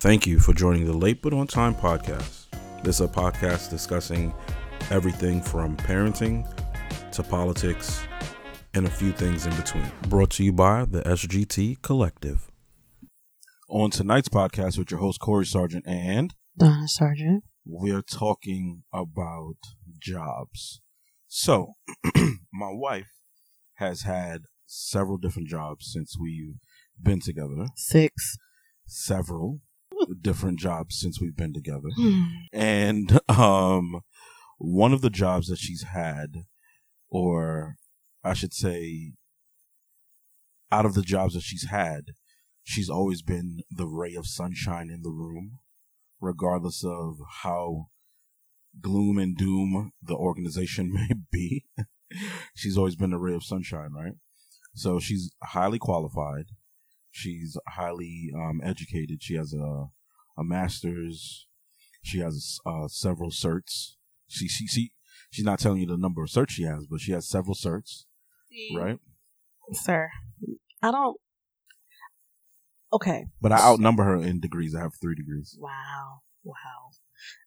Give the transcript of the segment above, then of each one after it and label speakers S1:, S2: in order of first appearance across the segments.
S1: Thank you for joining the Late But On Time podcast. This is a podcast discussing everything from parenting to politics and a few things in between. Brought to you by the SGT Collective. On tonight's podcast with your host, Corey Sargent, and
S2: Donna Sargent.
S1: we're talking about jobs. So, my wife has had several different jobs since we've been together.
S2: Six.
S1: Several different jobs since we've been together. And um one of the jobs that she's had or I should say out of the jobs that she's had, she's always been the ray of sunshine in the room regardless of how gloom and doom the organization may be. she's always been a ray of sunshine, right? So she's highly qualified. She's highly um, educated. She has a a master's. She has uh, several certs. She she she she's not telling you the number of certs she has, but she has several certs, right?
S2: Sir, I don't. Okay.
S1: But I outnumber her in degrees. I have three degrees.
S2: Wow. Wow.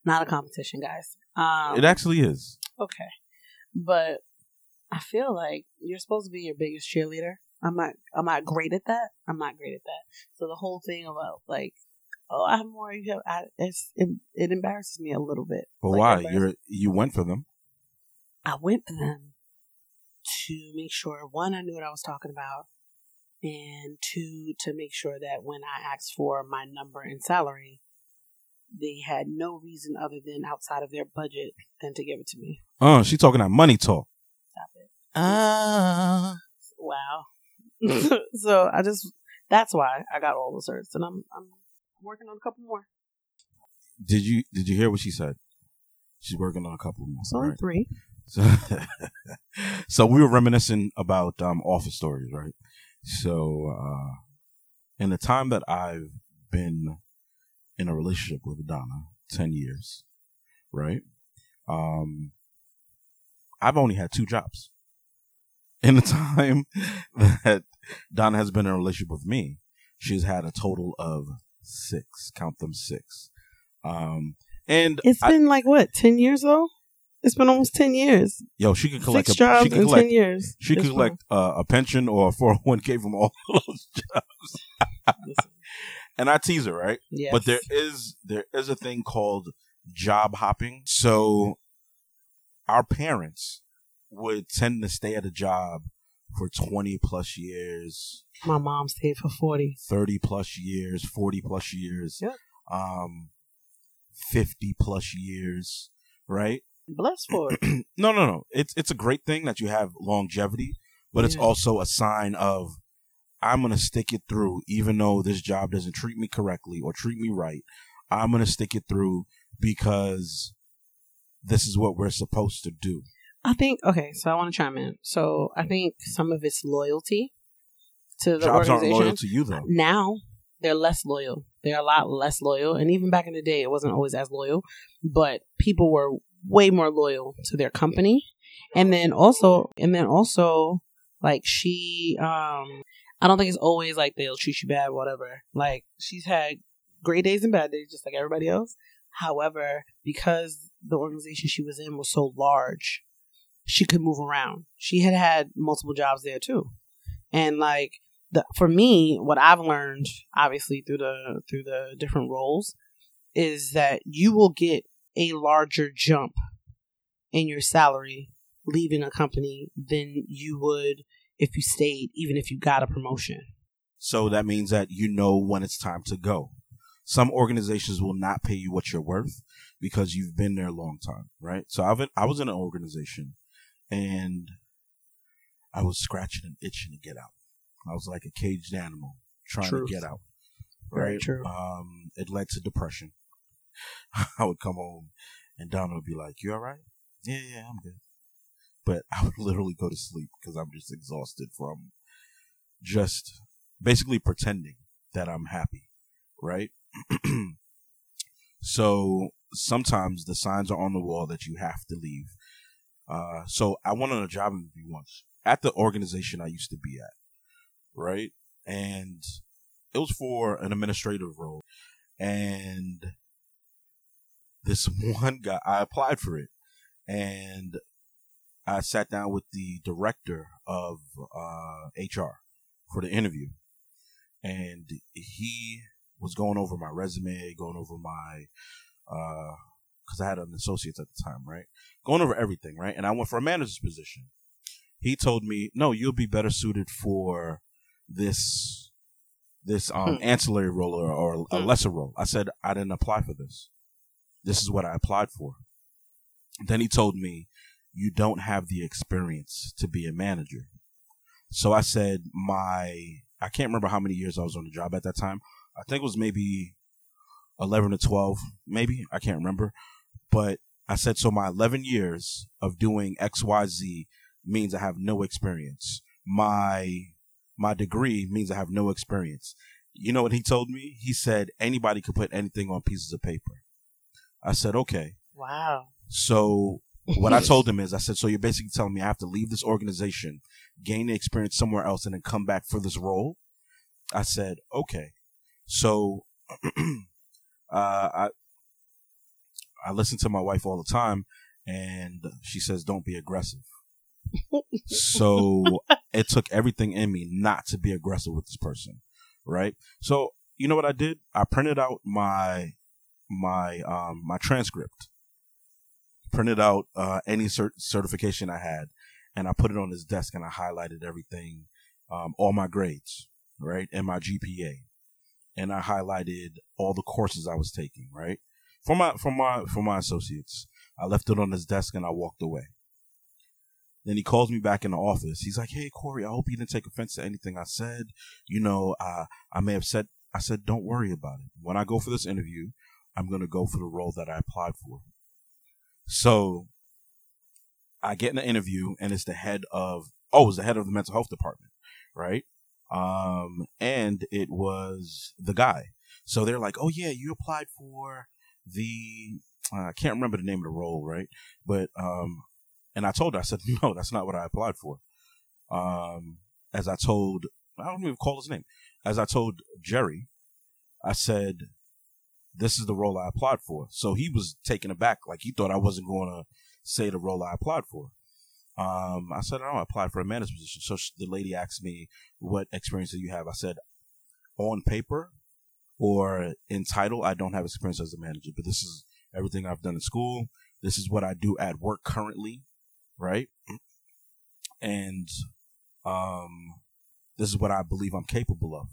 S2: Not a competition, guys. Um,
S1: It actually is.
S2: okay. But I feel like you're supposed to be your biggest cheerleader. I'm not. I'm not great at that. I'm not great at that. So the whole thing about like, oh, I have more. You have. I, it's it, it embarrasses me a little bit.
S1: But
S2: Like,
S1: why? You're you went for them.
S2: I went for them to make sure one, I knew what I was talking about, and two, to make sure that when I asked for my number and salary, they had no reason other than outside of their budget than to give it to me.
S1: Uh, she talking that money talk.
S2: Stop it.
S1: Ah.
S2: Wow. so I just that's why I got all the certs, and I'm I'm working on a couple more.
S1: Did you did you hear what she said? She's working on a couple more.
S2: Only
S1: right?
S2: three.
S1: So, so we were reminiscing about um, office stories, right? So, uh, in the time that I've been in a relationship with Donna, ten years, right? Um, I've only had two jobs. In the time that Donna has been in a relationship with me, she's had a total of six. Count them six. Um, and
S2: It's
S1: I-
S2: been like what ten years though. It's been almost ten years.
S1: yo, she could collect
S2: Six
S1: a,
S2: jobs
S1: she could
S2: in
S1: collect
S2: ten years.
S1: She could collect uh, a pension or a 401k from all those jobs. And I tease her, right?
S2: yes.
S1: But there is there is a thing called job hopping. So our parents would tend to stay at a job for 20 plus years,
S2: My mom stayed for 40.
S1: 30 plus years, 40 plus years,
S2: Yep.
S1: um 50 plus years, right?
S2: Blessed for it.
S1: no, no, no. It's it's a great thing that you have longevity, but it's also a sign of I'm gonna stick it through, even though this job doesn't treat me correctly or treat me right. I'm gonna stick it through because this is what we're supposed to do.
S2: I think, okay, so I want to chime in. So I think some of it's loyalty to the
S1: Jobs aren't
S2: organization.
S1: loyal to you though.
S2: Now they're less loyal. They're a lot less loyal. And even back in the day, it wasn't always as loyal, but people were way more loyal to their company. And then also, and then also, like she, um, I don't think it's always like they'll treat you bad, whatever. Like she's had great days and bad days, just like everybody else. However, because the organization she was in was so large, she could move around. She had had multiple jobs there too, and like the for me, what I've learned, obviously through the through the different roles, is that you will get a larger jump in your salary leaving a company than you would if you stayed, even if you got a promotion.
S1: So that means that you know when it's time to go. Some organizations will not pay you what you're worth because you've been there a long time, right? So I've been, I was in an organization and I was scratching and itching to get out. I was like a caged animal trying to get out.
S2: Very
S1: Right.
S2: true.
S1: Um, it led to depression. I would come home and Donna would be like, "You all right? Yeah, yeah, I'm good." But I would literally go to sleep because I'm just exhausted from just basically pretending that I'm happy, right? so sometimes the signs are on the wall that you have to leave. Uh, so I went on a job interview once at the organization I used to be at, right? And it was for an administrative role. and this one guy, I applied for it, and I sat down with the director of uh, HR for the interview, and he was going over my resume, going over my, because I had an associate at the time, right? Going over everything, right? And I went for a manager's position. He told me, "No, you'll be better suited for this this um, hmm. ancillary role or, or a hmm. lesser role." I said, "I didn't apply for this. This is what I applied for." Then he told me, "You don't have the experience to be a manager." So I said, "My I can't remember how many years I was on the job at that time. I think it was maybe 11 to 12, maybe. I can't remember. But I said, so my 11 years of doing XYZ means I have no experience. My my degree means I have no experience. You know what he told me? He said anybody could put anything on pieces of paper. I said, okay.
S2: Wow.
S1: So what I told him is, I said, so you're basically telling me I have to leave this organization, gain the experience somewhere else, and then come back for this role? I said, okay. So, uh, I, I listen to my wife all the time and she says, don't be aggressive. so it took everything in me not to be aggressive with this person. Right. So, you know what I did? I printed out my, my, um, my transcript printed out uh, any cert- certification I had, and I put it on his desk and I highlighted everything, um, all my grades, right, and my GPA, and I highlighted all the courses I was taking, right, for my for my for my associates. I left it on his desk and I walked away. Then he calls me back in the office. He's like, "Hey Corey, I hope you didn't take offense to anything I said. You know, uh, I may have said." I said, "Don't worry about it. When I go for this interview, I'm going to go for the role that I applied for. So I get in the interview and it's the head of oh, it was the head of the mental health department, right? Um, and it was the guy. So they're like, "Oh yeah, you applied for the uh, I can't remember the name of the role, right? But um, and I told her, I said, no, that's not what I applied for. Um, as I told, I don't even call his name. As I told Jerry, I said, this is the role I applied for. So he was taken aback, like he thought I wasn't going to say the role I applied for. Um, I said, I applied for a manager's position. So the lady asked me, what experience do you have? I said, on paper or in title, I don't have experience as a manager, but this is everything I've done in school. This is what I do at work currently, right? And um, this is what I believe I'm capable of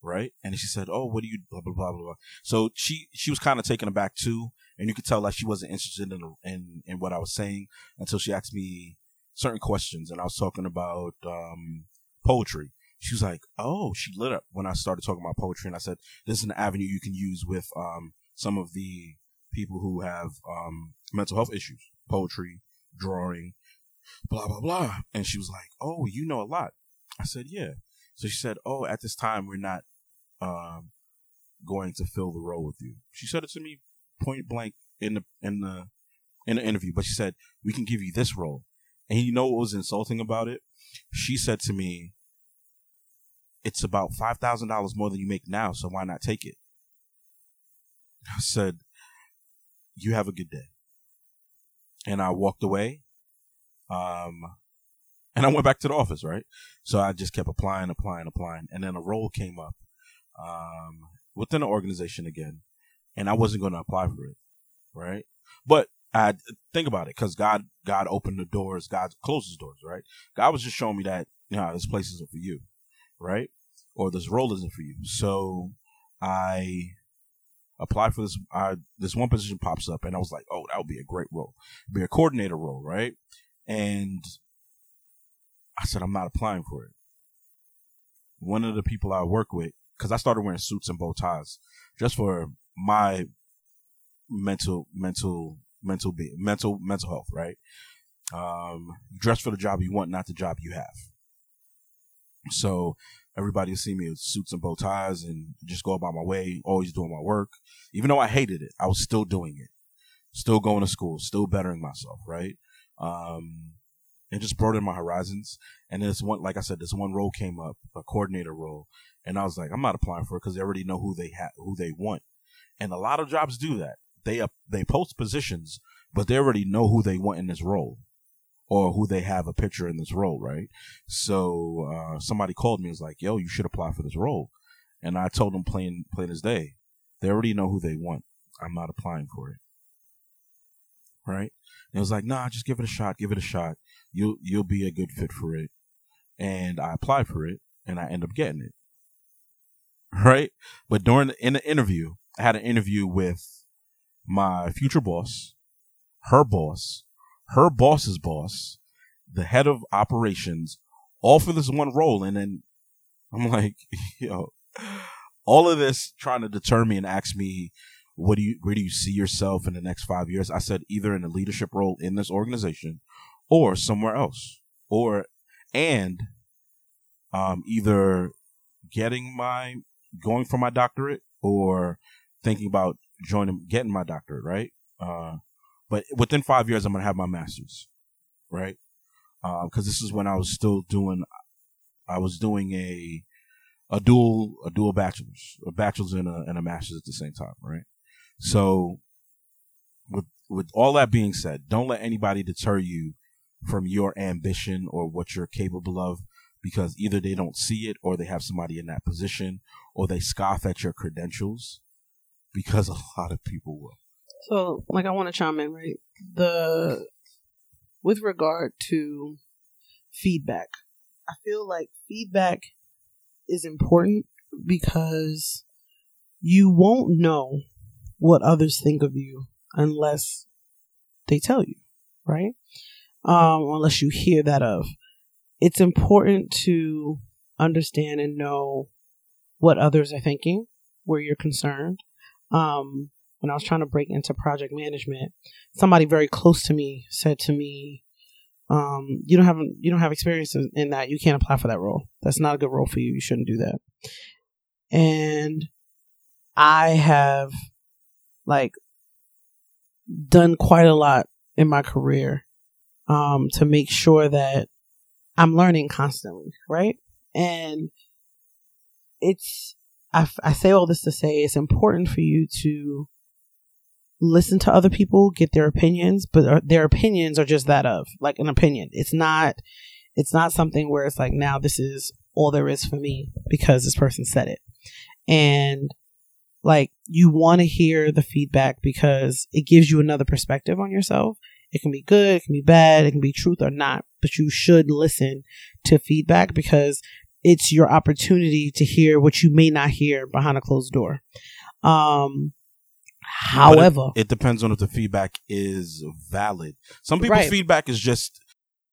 S1: right? And she said, "Oh, what do you blah blah blah blah." So she she was kind of taken aback too, and you could tell like she wasn't interested in in in what I was saying until she asked me certain questions, and I was talking about um, poetry. She was like, "Oh," she lit up when I started talking about poetry, and I said, "This is an avenue you can use with um, some of the people who have um, mental health issues, poetry, drawing." Blah blah blah, and she was like, "Oh, you know a lot." I said, "Yeah." So she said, "Oh, at this time we're not um, going to fill the role with you." She said it to me point blank in the in the in the interview, but she said, "We can give you this role." And you know what was insulting about it? She said to me, "It's about five thousand dollars more than you make now, so why not take it?" I said, "You have a good day," and I walked away. Um, and I went back to the office, right? So I just kept applying, applying, applying. And then a role came up um, within the organization again. And I wasn't going to apply for it, right? But I think about it because God, God opened the doors, God closes doors, right? God was just showing me that, you know, this place isn't for you, right? Or this role isn't for you. So I applied for this. I, this one position pops up, and I was like, "Oh, that would be a great role, be a coordinator role, right?" And I said, I'm not applying for it. One of the people I work with, because I started wearing suits and bow ties just for my mental, mental, mental be mental, mental health, right? Um, dress for the job you want, not the job you have. So everybody see me with suits and bow ties and just go about my way, always doing my work. Even though I hated it, I was still doing it. Still going to school, still bettering myself, right? Um, and just broadened my horizons. And this one, like I said, this one role came up, a coordinator role, and I was like, I'm not applying for it because they already know who they have, who they want. And a lot of jobs do that. They up, they post positions, but they already know who they want in this role or who they have a picture in this role, right? So uh, somebody called me and was like, "Yo, you should apply for this role," and I told them plain plain as day, they already know who they want. I'm not applying for it, right? And it was like, "Nah, just give it a shot. Give it a shot. You'll you'll be a good fit for it." And I applied for it, and I end up getting it, right? But during the, in the interview, I had an interview with my future boss, her boss, her boss's boss, the head of operations, all for this one role. And then I'm like, yo, all of this trying to deter me and ask me, what do you, where do you see yourself in the next five years? I said either in a leadership role in this organization or somewhere else, or, and, um, either getting my, going for my doctorate or thinking about joining, getting my doctorate, right? Uh, but within five years, I'm gonna have my master's, right? Because uh, this is when I was still doing, I was doing a a dual a dual bachelor's, a bachelor's and a and a master's at the same time, right? So, with with all that being said, don't let anybody deter you from your ambition or what you're capable of because either they don't see it or they have somebody in that position or they scoff at your credentials because a lot of people will.
S2: So, like, I want to chime in, right? The with regard to feedback, I feel like feedback is important because you won't know what others think of you unless they tell you, right? Um, unless you hear that of. It's important to understand and know what others are thinking, where you're concerned. Um, when I was trying to break into project management, somebody very close to me said to me, um, "You don't have you don't have experience in, in, that. You can't apply for that role. That's not a good role for you. You shouldn't do that." And I have like done quite a lot in my career um, to make sure that I'm learning constantly, right? And it's I, I say all this to say it's important for you to listen to other people, get their opinions, but their opinions are just that of like an opinion. It's not, it's not something where it's like, now this is all there is for me because this person said it. And like, you want to hear the feedback because it gives you another perspective on yourself. It can be good, it can be bad, it can be truth or not, but you should listen to feedback because it's your opportunity to hear what you may not hear behind a closed door. Um, However,
S1: it, it, depends on if the feedback is valid. Some people's right. feedback is just.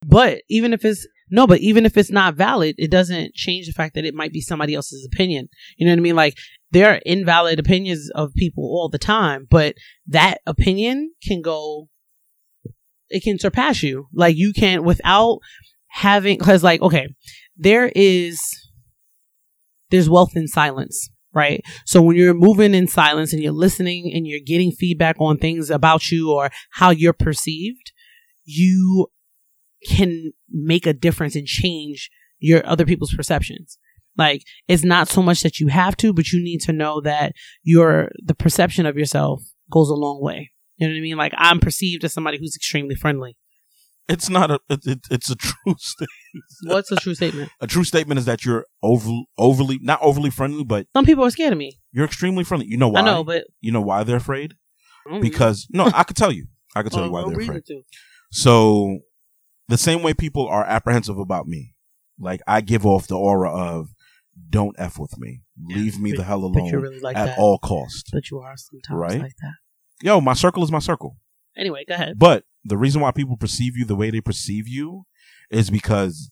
S2: But even if it's no, but even if it's not valid, it doesn't change the fact that it might be somebody else's opinion. You know what I mean? Like there are invalid opinions of people all the time, but that opinion can go. It can surpass you. Like you can't without having because like okay, there is there's wealth in silence right? So when you're moving in silence and you're listening and you're getting feedback on things about you or how you're perceived, you can make a difference and change your other people's perceptions. Like it's not so much that you have to, but you need to know that your the perception of yourself goes a long way. You know what I mean? Like I'm perceived as somebody who's extremely friendly.
S1: It's not a. It, it's a true statement.
S2: What's a true statement?
S1: A true statement is that you're over, overly, not overly friendly, but
S2: some people are scared of me.
S1: You're extremely friendly. You know why?
S2: I know, but
S1: you know why they're afraid? Because no, I could tell you. I could tell well, you why they're afraid. So, the same way people are apprehensive about me, like I give off the aura of "Don't f with me, leave me
S2: but,
S1: the hell alone
S2: really like
S1: at
S2: that.
S1: all cost."
S2: But you are sometimes right? like that.
S1: Yo, my circle is my circle.
S2: Anyway, go ahead.
S1: But the reason why people perceive you the way they perceive you is because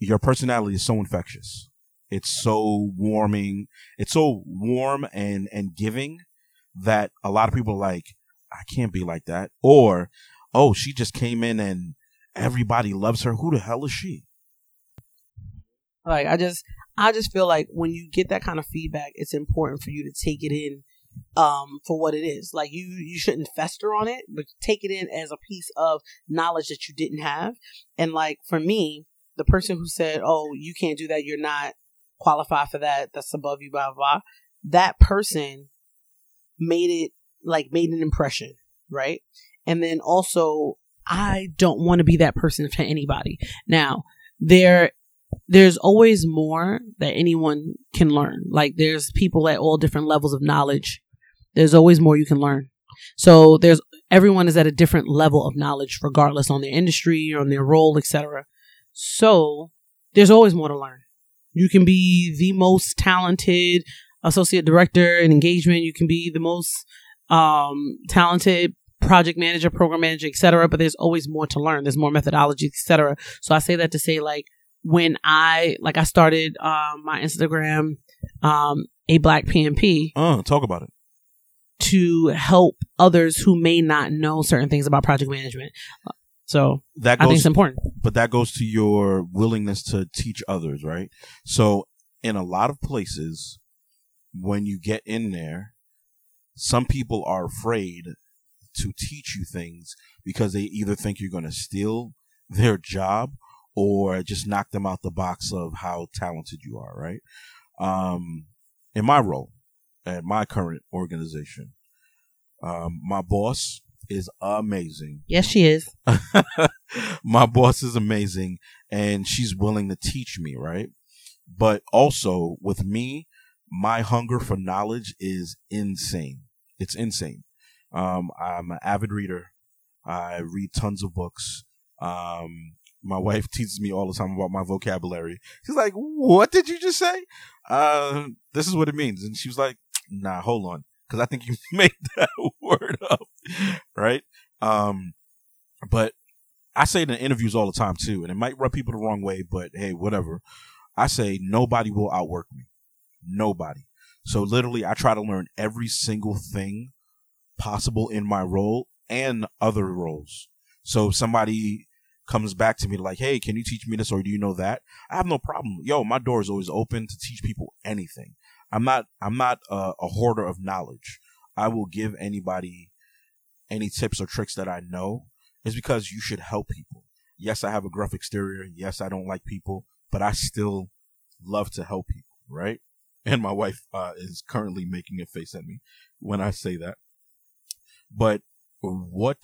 S1: your personality is so infectious. It's so warming. It's so warm and, and giving that a lot of people are like, I can't be like that. Or, oh, she just came in and everybody loves her. Who the hell is she?
S2: Like, I just, I just feel like when you get that kind of feedback, it's important for you to take it in um, for what it is. Like you, you shouldn't fester on it, but take it in as a piece of knowledge that you didn't have. And like for me, the person who said, "Oh, you can't do that. You're not qualified for that. That's above you." Blah blah. blah that person made it like made an impression, right? And then also I don't want to be that person to anybody. Now, there there's always more that anyone can learn. Like there's people at all different levels of knowledge. There's always more you can learn. So there's everyone is at a different level of knowledge regardless on their industry or on their role, etc. So there's always more to learn. You can be the most talented associate director in engagement. You can be the most um, talented project manager, program manager, etc. But there's always more to learn. There's more methodology, etc. So I say that to say like when I like I started um, my Instagram, um, a black PMP.
S1: Uh, talk about it.
S2: To help others who may not know certain things about project management. So
S1: that
S2: goes, I think it's important.
S1: But that goes to your willingness to teach others, right? So in a lot of places, when you get in there, some people are afraid to teach you things because they either think you're going to steal their job or just knock them out the box of how talented you are, right? Um, in my role at my current organization, um, my boss is amazing.
S2: Yes, she is.
S1: my boss is amazing and she's willing to teach me, right? But also with me, my hunger for knowledge is insane. It's insane. Um, I'm an avid reader. I read tons of books. Um, my wife teaches me all the time about my vocabulary. She's like, "What did you just say?" Uh, this is what it means, and she was like, "Nah, hold on, because I think you made that word up, right?" Um, but I say it in interviews all the time too, and it might rub people the wrong way, but hey, whatever. I say nobody will outwork me. Nobody. So literally, I try to learn every single thing possible in my role and other roles. So if somebody comes back to me like, "Hey, can you teach me this or do you know that?" I have no problem. Yo, my door is always open to teach people anything. I'm not I'm not a, a hoarder of knowledge. I will give anybody any tips or tricks that I know. It's because you should help people. Yes, I have a gruff exterior. Yes, I don't like people, but I still love to help people, right? And my wife uh, is currently making a face at me when I say that. But what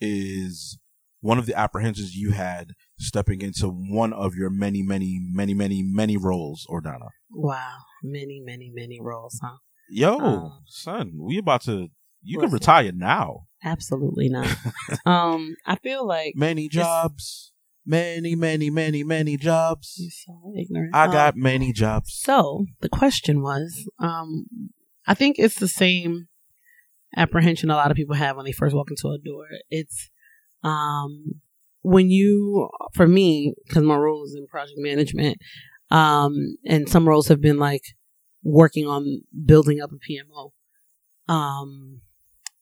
S1: is one of the apprehensions you had stepping into one of your many, many, many, many, many roles, Ordana?
S2: Wow, many, many, many roles, huh?
S1: Yo, um, son, we about to. You listen, can retire now.
S2: Absolutely not. um, I feel like
S1: many jobs, many, many, many, many jobs.
S2: You're so ignorant.
S1: I um, got many jobs.
S2: So the question was, um, I think it's the same apprehension a lot of people have when they first walk into a door. It's um, when you, for me, because my role is in project management, um, and some roles have been like working on building up a PMO. Um,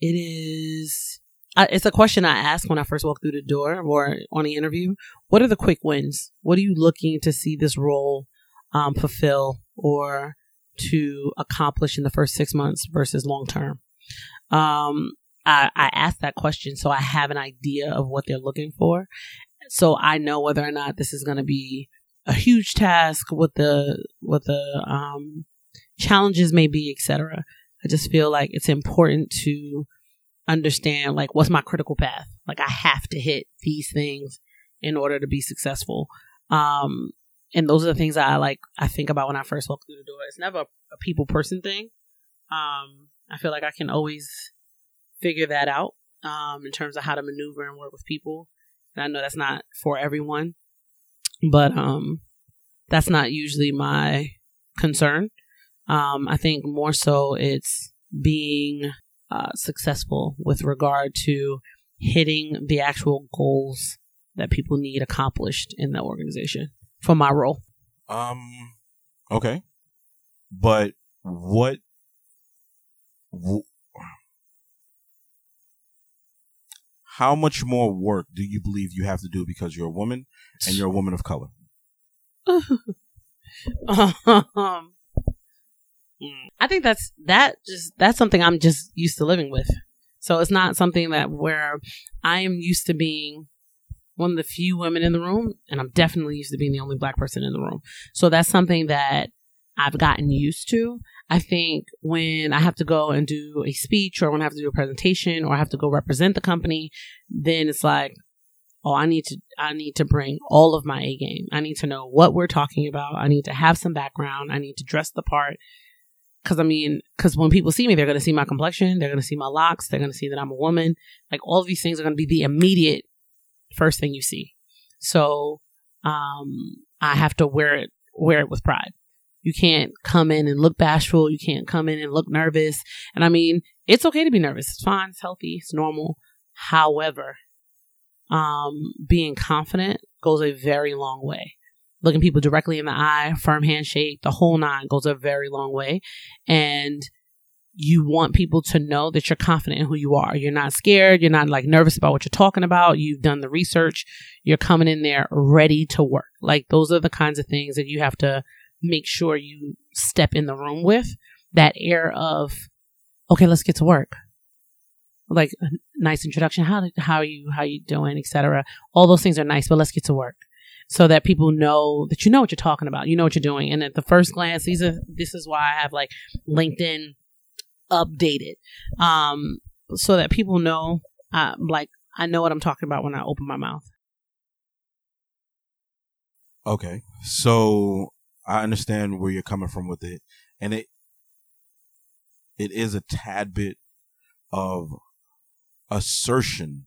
S2: it is. it's a question I ask when I first walk through the door or on the interview. What are the quick wins? What are you looking to see this role um, fulfill or to accomplish in the first six months versus long term? Um, I, I ask that question so I have an idea of what they're looking for. So I know whether or not this is going to be a huge task, what the, what the, um, challenges may be, etc. I just feel like it's important to understand like what's my critical path. Like I have to hit these things in order to be successful. Um, and those are the things I like. I think about when I first walk through the door. It's never a people person thing. Um, I feel like I can always figure that out um, in terms of how to maneuver and work with people. And I know that's not for everyone, but um, that's not usually my concern. Um, I think more so it's being uh, successful with regard to hitting the actual goals that people need accomplished in the organization for my role.
S1: Um, okay, but what how much more work do you believe you have to do because you're a woman and you're a woman of color?
S2: um, I think that's that just that's something I'm just used to living with. So it's not something that where I am used to being one of the few women in the room, and I'm definitely used to being the only black person in the room. So that's something that I've gotten used to. I think when I have to go and do a speech or when I have to do a presentation or I have to go represent the company, then it's like, oh, I need to, I need to bring all of my A game. I need to know what we're talking about. I need to have some background. I need to dress the part. Cause I mean, cause when people see me, they're going to see my complexion. They're going to see my locks. They're going to see that I'm a woman. Like all these things are going to be the immediate first thing you see. So, um, I have to wear it, wear it with pride. You can't come in and look bashful. You can't come in and look nervous. And I mean, it's okay to be nervous. It's fine. It's healthy. It's normal. However, um, being confident goes a very long way. Looking people directly in the eye, firm handshake, the whole nine goes a very long way. And you want people to know that you're confident in who you are. You're not scared. You're not like nervous about what you're talking about. You've done the research. You're coming in there ready to work. Like those are the kinds of things that you have to make sure you step in the room with that air of, okay, let's get to work. Like nice introduction. How, how are you, how you doing, etc. All those things are nice, but let's get to work so that people know that you know what you're talking about. You know what you're doing. And at the first glance, these are, this is why I have like LinkedIn updated. Um, so that people know, uh, like I know what I'm talking about when I open my mouth.
S1: Okay. So I understand where you're coming from with it, and it it is a tad bit of assertion,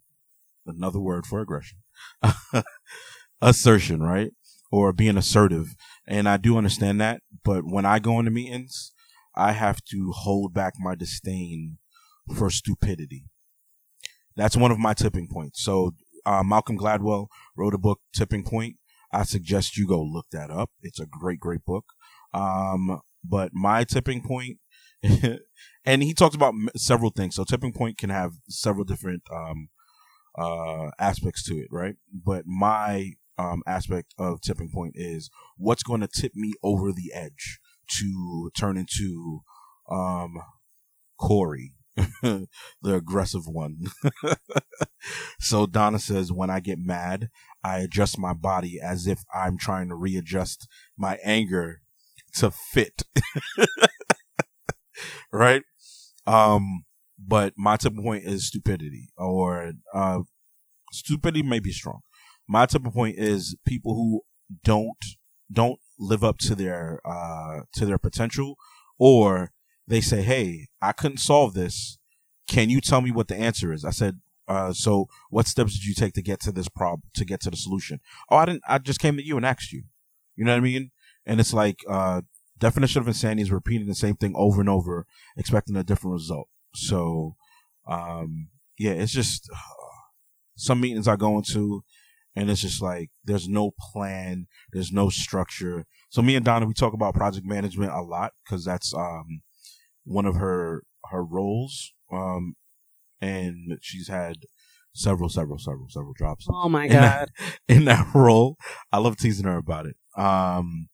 S1: another word for aggression, assertion, right? Or being assertive. And I do understand that, but when I go into meetings, I have to hold back my disdain for stupidity. That's one of my tipping points. So, uh, Malcolm Gladwell wrote a book, Tipping Point, I suggest you go look that up. It's a great, great book. Um, but my tipping point, and he talks about several things. So tipping point can have several different um, uh, aspects to it, right? But my um, aspect of tipping point is what's going to tip me over the edge to turn into um, Corey, the aggressive one. so Donna says, when I get mad, I adjust my body as if I'm trying to readjust my anger to fit. right? Um, but my tipping point is stupidity or, uh, stupidity may be strong. My tipping point is people who don't, don't live up to their, uh, to their potential or they say, Hey, I couldn't solve this. Can you tell me what the answer is? I said, uh, so what steps did you take to get to this problem, to get to the solution? Oh, I didn't, I just came to you and asked you. You know what I mean? And it's like, uh, definition of insanity is repeating the same thing over and over, expecting a different result. So, um, yeah, it's just uh, some meetings I go into and it's just like, there's no plan. There's no structure. So me and Donna, we talk about project management a lot because that's, um, one of her, her roles. Um, and she's had several, several, several, several drops.
S2: Oh my
S1: in
S2: god!
S1: That, in that role, I love teasing her about it. Um,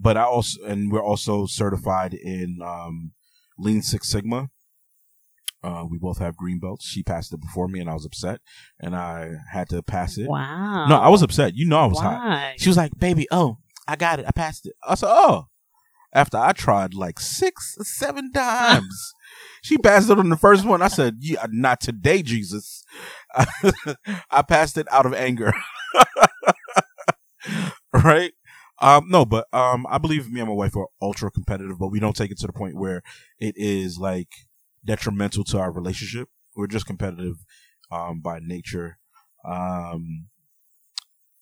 S1: but I also, and we're also certified in um, Lean Six Sigma. Uh, we both have green belts. She passed it before me, and I was upset, and I had to pass it.
S2: Wow!
S1: No, I was upset. You know, I was
S2: Why?
S1: hot. She was like, "Baby, oh, I got it. I passed it." I said, "Oh." After I tried like six, seven times. She passed it on the first one. I said, "Yeah, not today, Jesus." I passed it out of anger. right? Um, no, but um, I believe me and my wife are ultra competitive, but we don't take it to the point where it is like detrimental to our relationship. We're just competitive um, by nature, um,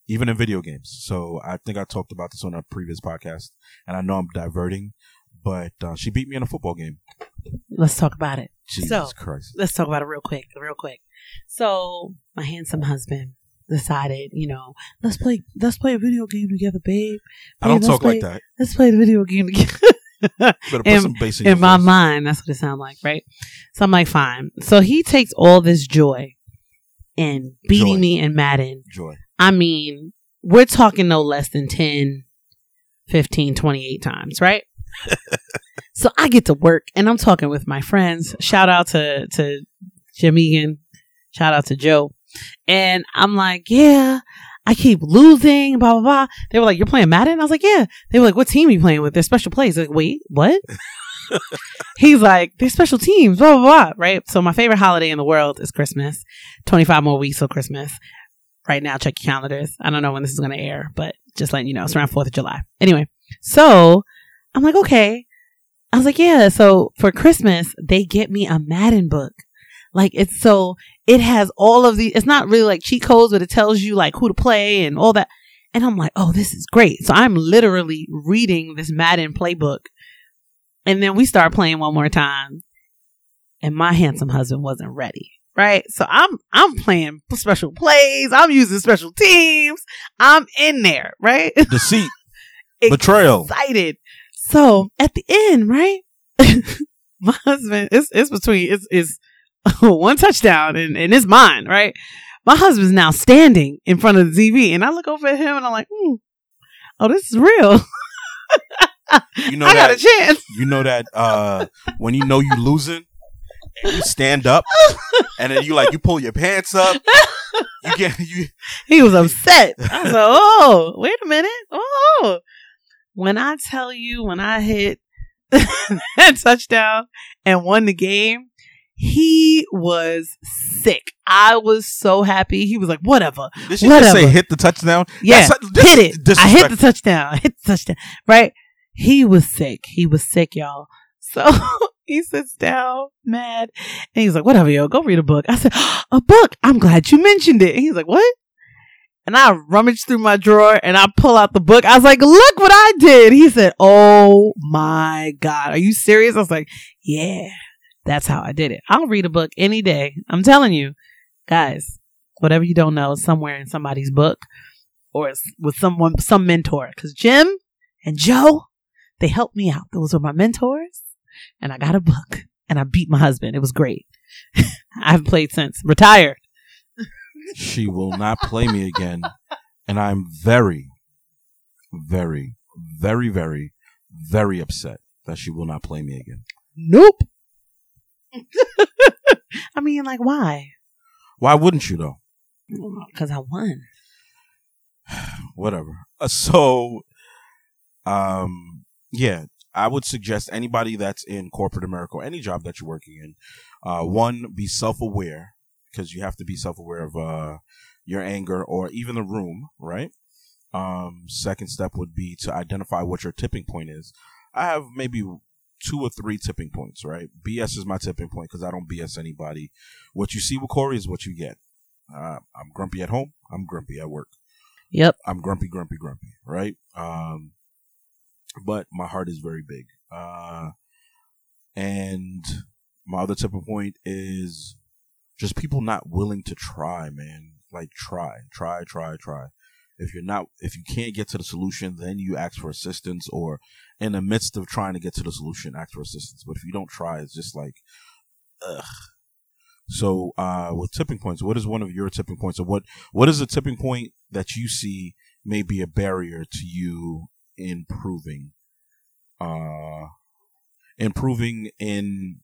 S1: even in video games. So I think I talked about this on a previous podcast, and I know I'm diverting, but uh, she beat me in a football game.
S2: Let's talk about it.
S1: Jesus
S2: So,
S1: Christ!
S2: Let's talk about it real quick, real quick. So, my handsome husband decided, you know, let's play, let's play a video game together, babe.
S1: I don't talk
S2: play,
S1: like that.
S2: Let's play the video game together. In-
S1: in,
S2: my mind, that's what it sounds like, right? So I'm like, fine. So he takes all this joy in beating
S1: Joy.
S2: me in Madden.
S1: Joy.
S2: I mean, we're talking no less than 10, 15, 28 times, right? so I get to work and I'm talking with my friends. Shout out to, to Jim Egan. Shout out to Joe. And I'm like, yeah, I keep losing, blah, blah, blah. They were like, you're playing Madden? I was like, yeah. They were like, what team are you playing with? They're special plays. Like, wait, what? he's like, there's special teams, blah, blah, blah. Right. So my favorite holiday in the world is Christmas. 25 more weeks till Christmas. Right now, check your calendars. I don't know when this is going to air, but just letting you know, it's around 4th of July. Anyway, so I'm like, okay. I was like, yeah. So for Christmas, they get me a Madden book. Like it's so, it has all of the, it's not really like cheat codes, but it tells you like who to play and all that. And I'm like, oh, this is great. So I'm literally reading this Madden playbook. And then we start playing one more time. And my handsome husband wasn't ready. Right. So I'm, I'm playing special plays. I'm using special teams. I'm in there. Right.
S1: Deceit. Betrayal.
S2: Excited. So at the end, right? my husband, it's, it's between, it's, it's one touchdown and, and it's mine. Right my husband's now standing in front of the TV, and I look over at him and I'm like, hmm, oh, this is real.
S1: You know
S2: I
S1: that,
S2: got a chance.
S1: You know that uh, when you know you're losing, you stand up, and then you like you pull your pants up. You get you.
S2: He was upset. I was like, oh, wait a minute. Oh, when I tell you, when I hit that touchdown and won the game, he was sick. I was so happy. He was like, whatever.
S1: Did she
S2: whatever.
S1: just say hit the touchdown?
S2: Yeah,
S1: That's-
S2: hit it. I hit the touchdown. I hit the touchdown. Right? He was sick. He was sick, y'all. So he sits down, mad, and he's like, "Whatever, yo, go read a book." I said, "A book? I'm glad you mentioned it." And he's like, "What?" And I rummage through my drawer and I pull out the book. I was like, "Look what I did!" He said, "Oh my god, are you serious?" I was like, "Yeah, that's how I did it. I'll read a book any day. I'm telling you, guys, whatever you don't know is somewhere in somebody's book or it's with someone, some mentor. Because Jim and Joe, they helped me out. Those were my mentors, and I got a book, and I beat my husband. It was great. I haven't played since retired.
S1: She will not play me again, and I'm very, very, very, very, very upset that she will not play me again.
S2: Nope. I mean, like, why?
S1: Why wouldn't you though?
S2: Because I won.
S1: whatever. Uh, so, um, yeah, I would suggest anybody that's in corporate America or any job that you're working in, uh, one, be self aware because you have to be self aware of uh, your anger or even the room, right? Um, second step would be to identify what your tipping point is. I have maybe two or three tipping points, right? BS is my tipping point because I don't BS anybody. What you see with Corey is what you get. Uh, I'm grumpy at home. I'm grumpy at work.
S2: Yep.
S1: I'm grumpy, grumpy, grumpy, right? Um, but my heart is very big. Uh, and my other tipping point is just people not willing to try, man. Like try, try, try, try. If you're not, if you can't get to the solution, then you ask for assistance, or in the midst of trying to get to the solution, ask for assistance. But if you don't try, it's just like, ugh. So, uh, with tipping points, what is one of your tipping points, or what what is a tipping point that you see may be a barrier to you improving, uh, improving in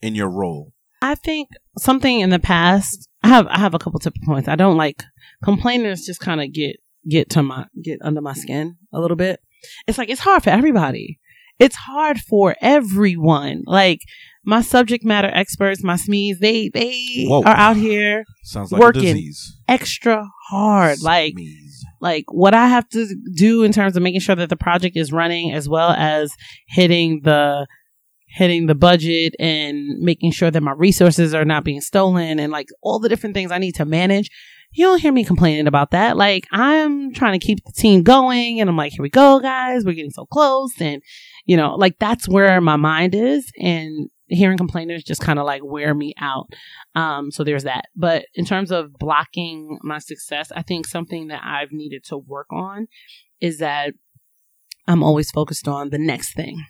S1: in your role?
S2: I think something in the past. I have I have a couple tipping points. I don't like complainers. Just kind of get get to my get under my skin a little bit. It's like it's hard for everybody. It's hard for everyone. Like my subject matter experts, my SMEs, they they
S1: Whoa.
S2: are out here
S1: Sounds like
S2: Working. extra hard. Like like what I have to do in terms of making sure that the project is running as well as hitting the hitting the budget and making sure that my resources are not being stolen and like all the different things I need to manage. You don't hear me complaining about that. Like I'm trying to keep the team going and I'm like, here we go, guys. We're getting so close. And you know, like that's where my mind is and hearing complainers just kind of like wear me out. Um, so there's that. But in terms of blocking my success, I think something that I've needed to work on is that I'm always focused on the next thing.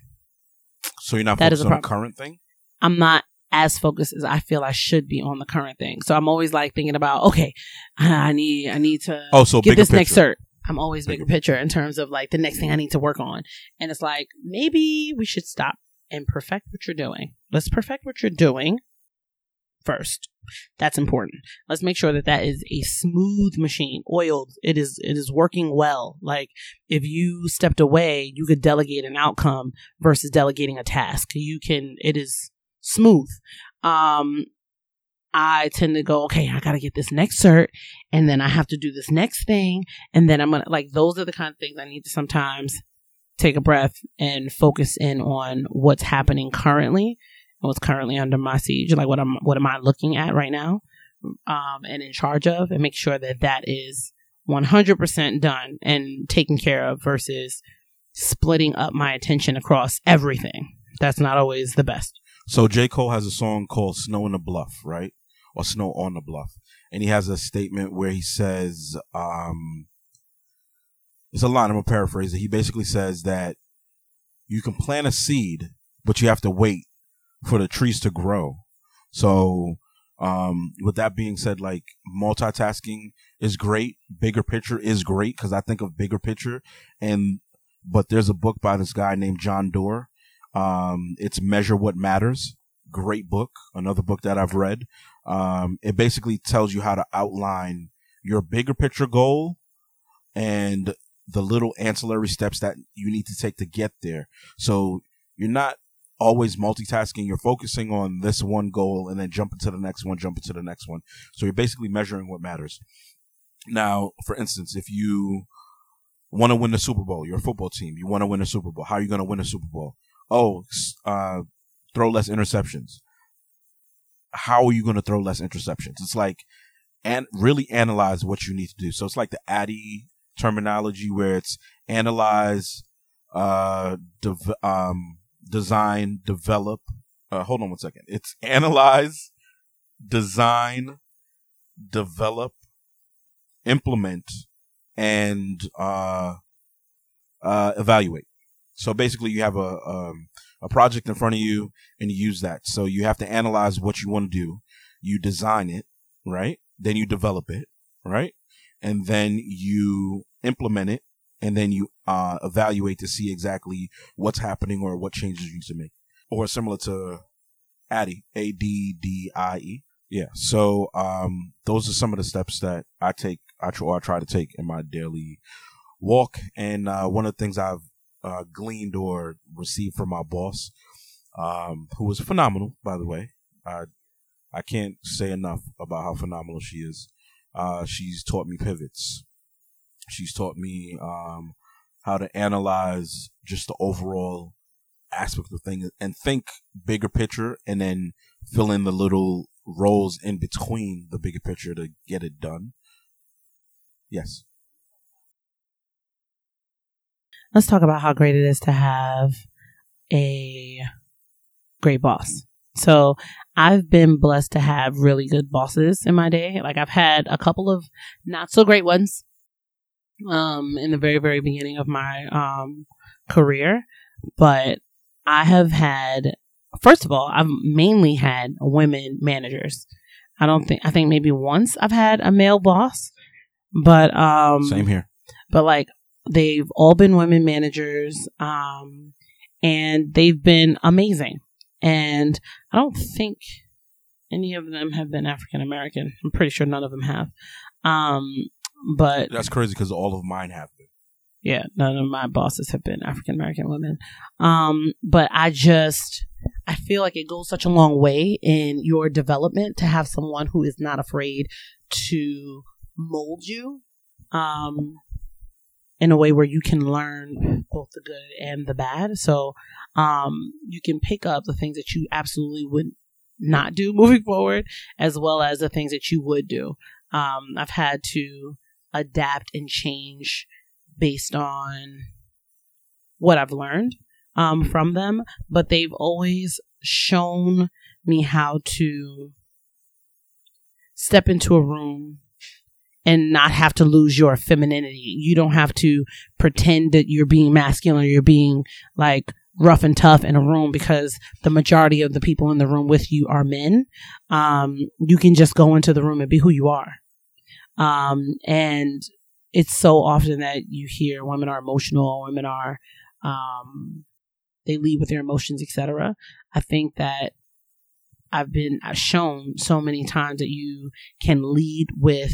S1: So you're not
S2: That is
S1: focused
S2: a
S1: on the current thing.
S2: I'm not as focused as I feel I should be on the current thing. So I'm always like thinking about, okay, I need, I need to
S1: Oh, so
S2: get this next cert. I'm always
S1: Bigger
S2: bigger picture in terms of like the next thing I need to work on. And it's like, maybe we should stop and perfect what you're doing. Let's perfect what you're doing first. That's important. Let's make sure that that is a smooth machine, oiled. It is it is working well. Like if you stepped away, you could delegate an outcome versus delegating a task. You can it is smooth. Um I tend to go, okay, I got to get this next cert and then I have to do this next thing and then I'm going to like those are the kind of things I need to sometimes take a breath and focus in on what's happening currently what's currently under my siege, like what I'm what am I looking at right now, um, and in charge of, and make sure that that is 100% done and taken care of versus splitting up my attention across everything. That's not always the best.
S1: So J. Cole has a song called Snow in the Bluff, right? Or Snow on the Bluff. And he has a statement where he says, um, it's a line, I'm gonna paraphrase it. He basically says that you can plant a seed, but you have to wait for the trees to grow. So, um, with that being said, like multitasking is great. Bigger picture is great because I think of bigger picture. And, but there's a book by this guy named John Doerr. Um, it's Measure What Matters. Great book. Another book that I've read. Um, it basically tells you how to outline your bigger picture goal and the little ancillary steps that you need to take to get there. So you're not always multitasking. You're focusing on this one goal and then jumping to the next one, jumping to the next one. So you're basically measuring what matters. Now, for instance, if you want to win the Super Bowl, you're a football team, you want to win a Super Bowl. How are you going to win a Super Bowl? Oh, uh, throw less interceptions. How are you going to throw less interceptions? It's like, and really analyze what you need to do. So it's like the ADDIE terminology where it's analyze, uh, dev- um, design, develop. Uh, hold on one second. It's analyze, design, develop, implement, and uh, uh, evaluate. So basically, you have a um, a project in front of you, and you use that. So you have to analyze what you want to do. You design it, right? Then you develop it, right? And then you implement it and then you uh, evaluate to see exactly what's happening or what changes you need to make. Or similar to ADDIE, A D D I E. Yeah. So um, those are some of the steps that I take, I try, I try to take in my daily walk. And uh, one of the things I've uh, gleaned or received from my boss, um, who was phenomenal, by the way. I I can't say enough about how phenomenal she is. Uh, she's taught me pivots. She's taught me um, how to analyze just the overall aspect of things and think bigger picture and then fill in the little roles in between the bigger picture to get it done. Yes.
S2: Let's talk about how great it is to have a great boss. So I've been blessed to have really good bosses in my day. Like I've had a couple of not so great ones um, in the very, very beginning of my um, career. But I have had, first of all, I've mainly had women managers. I don't think, I think maybe once I've had a male boss, but, um,
S1: same here.
S2: But like, they've all been women managers, um, and they've been amazing. And I don't think any of them have been African American. I'm pretty sure none of them have. Um, but
S1: that's crazy because all of mine have been.
S2: Yeah, none of my bosses have been African American women. Um, but I just I feel like it goes such a long way in your development to have someone who is not afraid to mold you um, in a way where you can learn both the good and the bad. So um, you can pick up the things that you absolutely would not do moving forward, as well as the things that you would do. Um, I've had to adapt and change based on what I've learned um, from them, but they've always shown me how to step into a room and not have to lose your femininity. You don't have to pretend that you're being masculine or you're being like rough and tough in a room because the majority of the people in the room with you are men. Um, you can just go into the room and be who you are. Um, and it's so often that you hear women are emotional, women are, um, they lead with their emotions, etc. I think that I've been shown so many times that you can lead with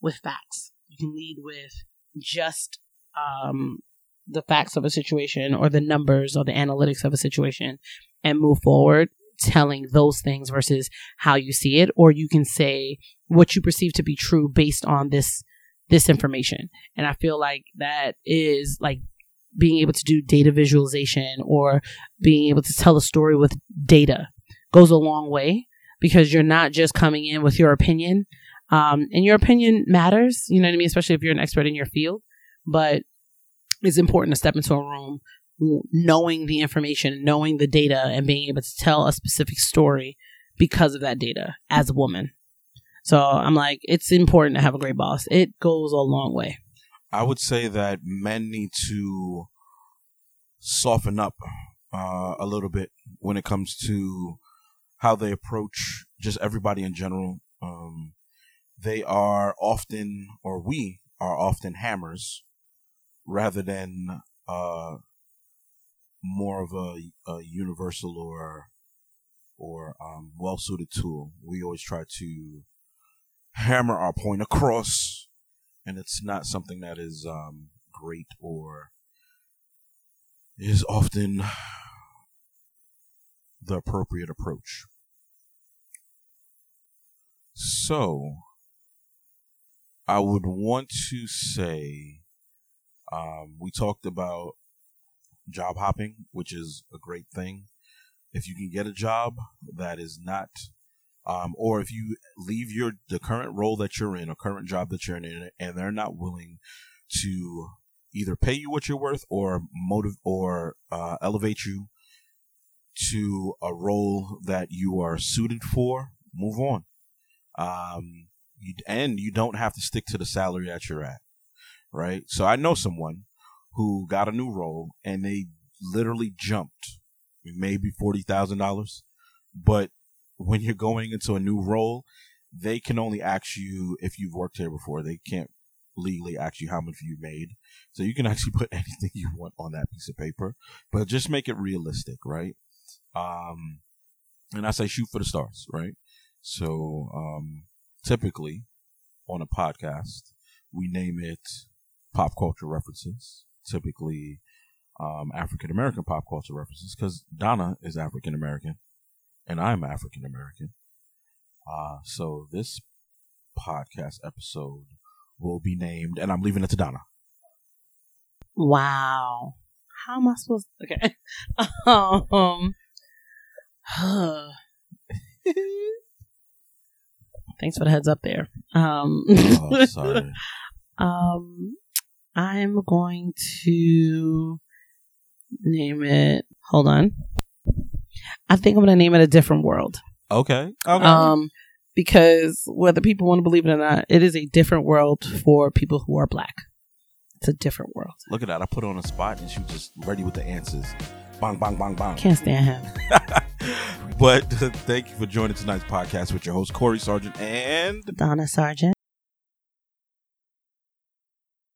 S2: with facts. You can lead with just um, the facts of a situation or the numbers or the analytics of a situation and move forward telling those things versus how you see it or you can say what you perceive to be true based on this this information and i feel like that is like being able to do data visualization or being able to tell a story with data goes a long way because you're not just coming in with your opinion um, and your opinion matters you know what i mean especially if you're an expert in your field but it's important to step into a room knowing the information, knowing the data, and being able to tell a specific story because of that data as a woman. So I'm like, it's important to have a great boss. It goes a long way.
S1: I would say that men need to soften up uh, a little bit when it comes to how they approach just everybody in general. Um, they are often, or we are often hammers rather than uh, more of a, a universal or or um, well suited tool. We always try to hammer our point across, and it's not something that is um, great or is often the appropriate approach. So, I would want to say um, we talked about job hopping, which is a great thing. If you can get a job that is not, um, or if you leave your the current role that you're in, or current job that you're in, and they're not willing to either pay you what you're worth or motive or uh, elevate you to a role that you are suited for, move on. Um, you, and you don't have to stick to the salary that you're at, right? So I know someone who got a new role and they literally jumped maybe forty thousand dollars. But when you're going into a new role, they can only ask you if you've worked here before. They can't legally ask you how much you made. So you can actually put anything you want on that piece of paper, but just make it realistic, right? Um, and I say shoot for the stars, right? So, um, typically on a podcast, we name it pop culture references typically um, African American pop culture references because Donna is African American and I'm African American. Uh, so this podcast episode will be named, and I'm leaving it to Donna.
S2: Wow. How am I supposed to? Okay. um, thanks for the heads up there. Um, oh, sorry. um, I'm going to name it. Hold on. I think I'm going to name it a different world.
S1: Okay. Okay.
S2: Um, because whether people want to believe it or not, it is a different world for people who are black. It's a different world.
S1: Look at that. I put her on a spot and she was just ready with the answers. Bang, bang, bang, bang.
S2: Can't stand him.
S1: but thank you for joining tonight's podcast with your host, Corey Sargent and
S2: Donna Sargent.